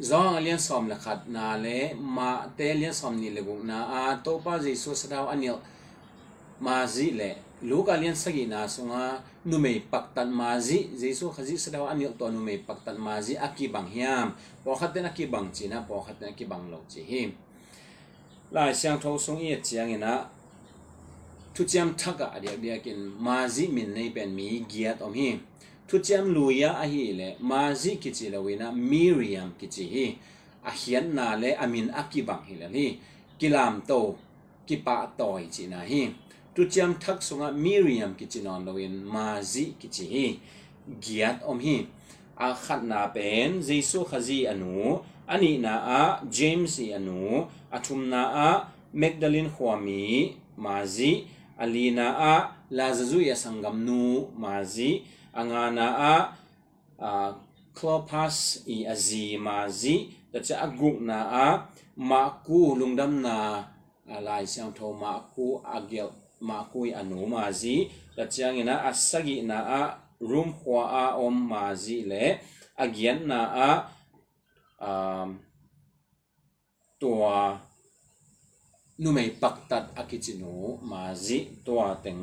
zong alian som la khat na le, ma te alian som ni le gung na, a to pa jesu sadaw anil. Ma zi le luka alian sagi na sunga, nu mei paktan ma zi. Jesu khazi sadaw anil to nu mei paktan ma zi aki bang hiam. Po khat ten aki bang chi na, po khat ten aki bang lo chi him lai siang tho sung ye chiang e ina thu chiam thaka adia dia kin ma zi min nei pen mi giat om him thu chém luya a hi le ma zi ki chi lawina miriam ki chi hi. A hian na le amin akibang hi le hi. Kilam to ki pa toy chi na hi. Tu chiam thak sunga, miriam ki chi non lawin ma zi ki chi hi. Giat om hi. A khat na pen, jesu khazi anu. Ani na a, james anu. Athum na a, magdalene khwami mazi alina a lazazu ya sangam nu mazi angana a clopas uh, i azi mazi ta cha aguk na a ma ku lungdam na uh, lai sang tho ma ku agel ma ku i anu mazi da chiang ina asagi na a room khwa a om mazi le agian na a um, tua nu mei paktat akichinu mazi tua teng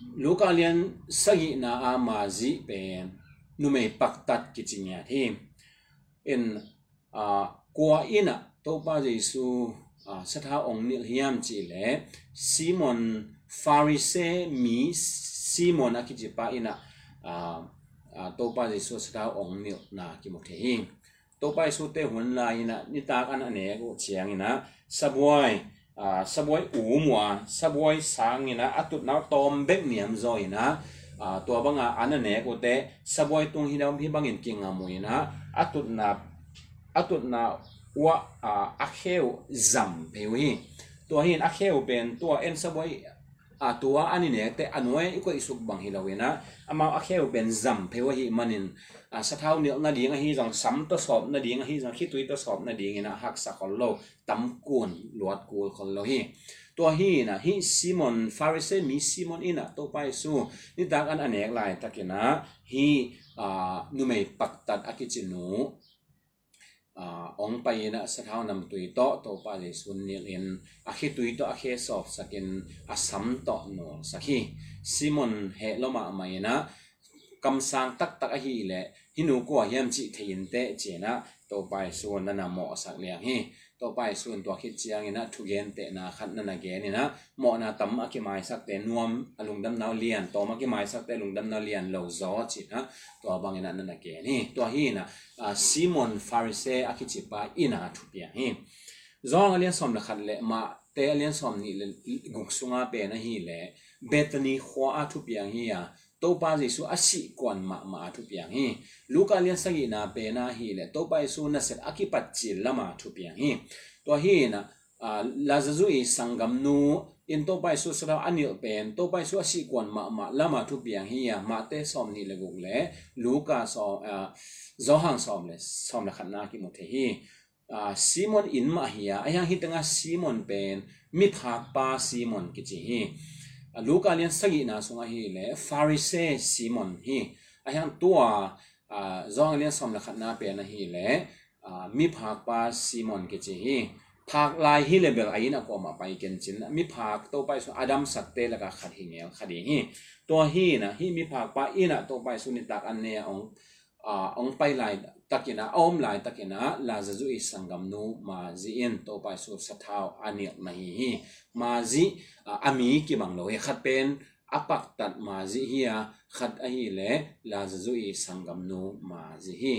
kimothein lokalian sagi na a mazi pen numei paktat kichinya thi. In, a kwa ina to pa jesu, a, satha ong nil hiam chi le, simon pharise mi simon akichi pa ina, a a to pa jesu satha ong nil na ki mo the hi. To pa su te hun la ina, ni ta kan ane go chiang ina. Sabwai à saboi u mua saboi sang ina atut na tom, bek niam zo ina à tua banga ana ne ko te saboi tung hi dam hi bangin king amu ina atut na atut na wa a akheu zam pewi. Tua hin akheu ben, tua en saboi a tua ani ne te anoi ko isuk bang hilawina ama akheu ben zam pewa hi manin a sa thau nil na ding hi jang sam to sop na ding hi jang khitui to sop na ding ina hak sa khol lo tam kun luat kul khol lo hi to hi na hi simon pharise mi simon ina to pai su ni dak an anek lai takina hi a numei paktat akichinu à ông bay na sa thao nam tui to to pa le sun ni in a khi tui to a khe sof sakin a sam to no sakhi simon he lo ma mai na kam sang tak tak a hi le. Hinu ko hiam chi thein te che na. To pai suôn na na mo sak liang hi. To pai sun to khit chiang ina, thu gen te na khat na na gen ni na mo na tam a ki mai sak te nuam alung dam naw lian. To ma ki mai sak te lung dam naw lian lo zo chi na. To bang ina na na gen hi. To hi na simon pharise a ki chi pa ina thu pia hi. Zong alian som la khat le, ma te alian som ni le guk sunga pe na hi le. Bethany khwa a thu piang hi ya တောပါစီဆုအစီကွန်မာမာထုပြန်ဟင်လူကလျက်စကိနာပေနာဟီလေတောပါဆုနဆက်အကိပတ်ချီလမာထုပြန်ဟင်တောဟီနာလာဇဇူအီစံဂမ်နူအင်တောပါဆုစရာအနိလပန်တောပါဆုအစီကွန်မာမာလမာထုပြန်ဟီယာမာတဲဆောမနီလကုလေလူကဆောအဇောဟန်ဆောမလေဆောမလခနာကိမုထေဟီအာစီမွန်အင်မာဟီယာအယဟီတငါစီမွန်ပန်မိသာပါစီမွန်ကိချီဟီ na pe na hi le to pa jesu na set akipat chil lama thu piang hi to hi na lazazu i sangam nu in to pa jesu sara anil pen to pa jesu asi kwan ma ma lama thu piang hi ya ma te som ni le guk le luka so zo hang som le som la khanna ki mo the hi simon in ma hi ya ayang hi tanga simon pen mi phak pa simon ki chi hi luka lian sagi na sunga hi le pharise simon hi a yang tua a zong lian som la khatna pe na hi le mi phak pa simon ke chi hi phak lai hi level ain a ko ma pai ken chin mi phak to pai su adam sakte la ka khat hi ngel khadi hi to hi na hi mi phak pa ina to pai su ni tak à ông bay lại ong pai ôm lại om lai là la zazu i sangam nu ma zi in to pai su sathau anil mà hi hi ma zi ami ki bang lo he khat pen apak tat ma zi hi a khat à, a hi le la zazu i sangam nu mà zi ờ, hi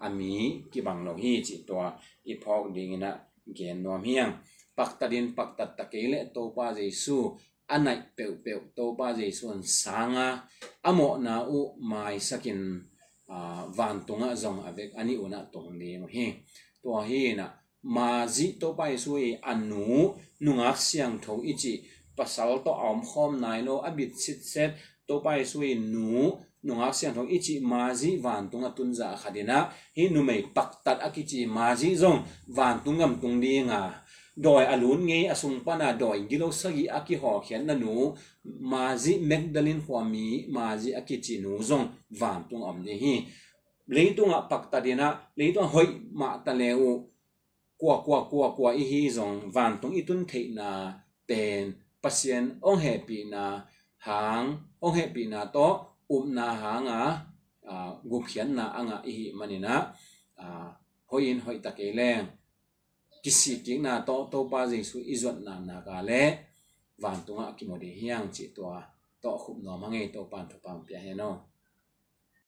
ami ki bang lo hi chi to i phok ding na gen nom hiang pak tadin pak tat takele to pa jesu anai peu peu to pa jesu an sanga amo na u mai sakin van tunga zong avek ani una tong ni mo hi to hi na, ma zi to pai sui anu nunga siang tho ichi pasal to om khom nai no abit sit set, to pai sui nu nunga siang tho ichi ma zi van tunga tunza khadina hi nu mei pak tat akichi ma zi zong, van tungam tung ni nga doi alun à nge asung à pana doi gilo sagi aki ho khian na nu mazi magdalene hwami mazi aki chi nu zong van tung am ni hi. Leitunga tung hơi hoi ma taleu kwa kwa kwa kwa i hi zong van tung itun thei na pen pasien ong happy na hang ong happy na to um na hanga à, gup hian na anga i hi manina hoin hoi takeleng kisi ting na to to pa nà gà na na tung le. Van tunga kimode hiang chi to to khup no mangai to pan to pam pya he no.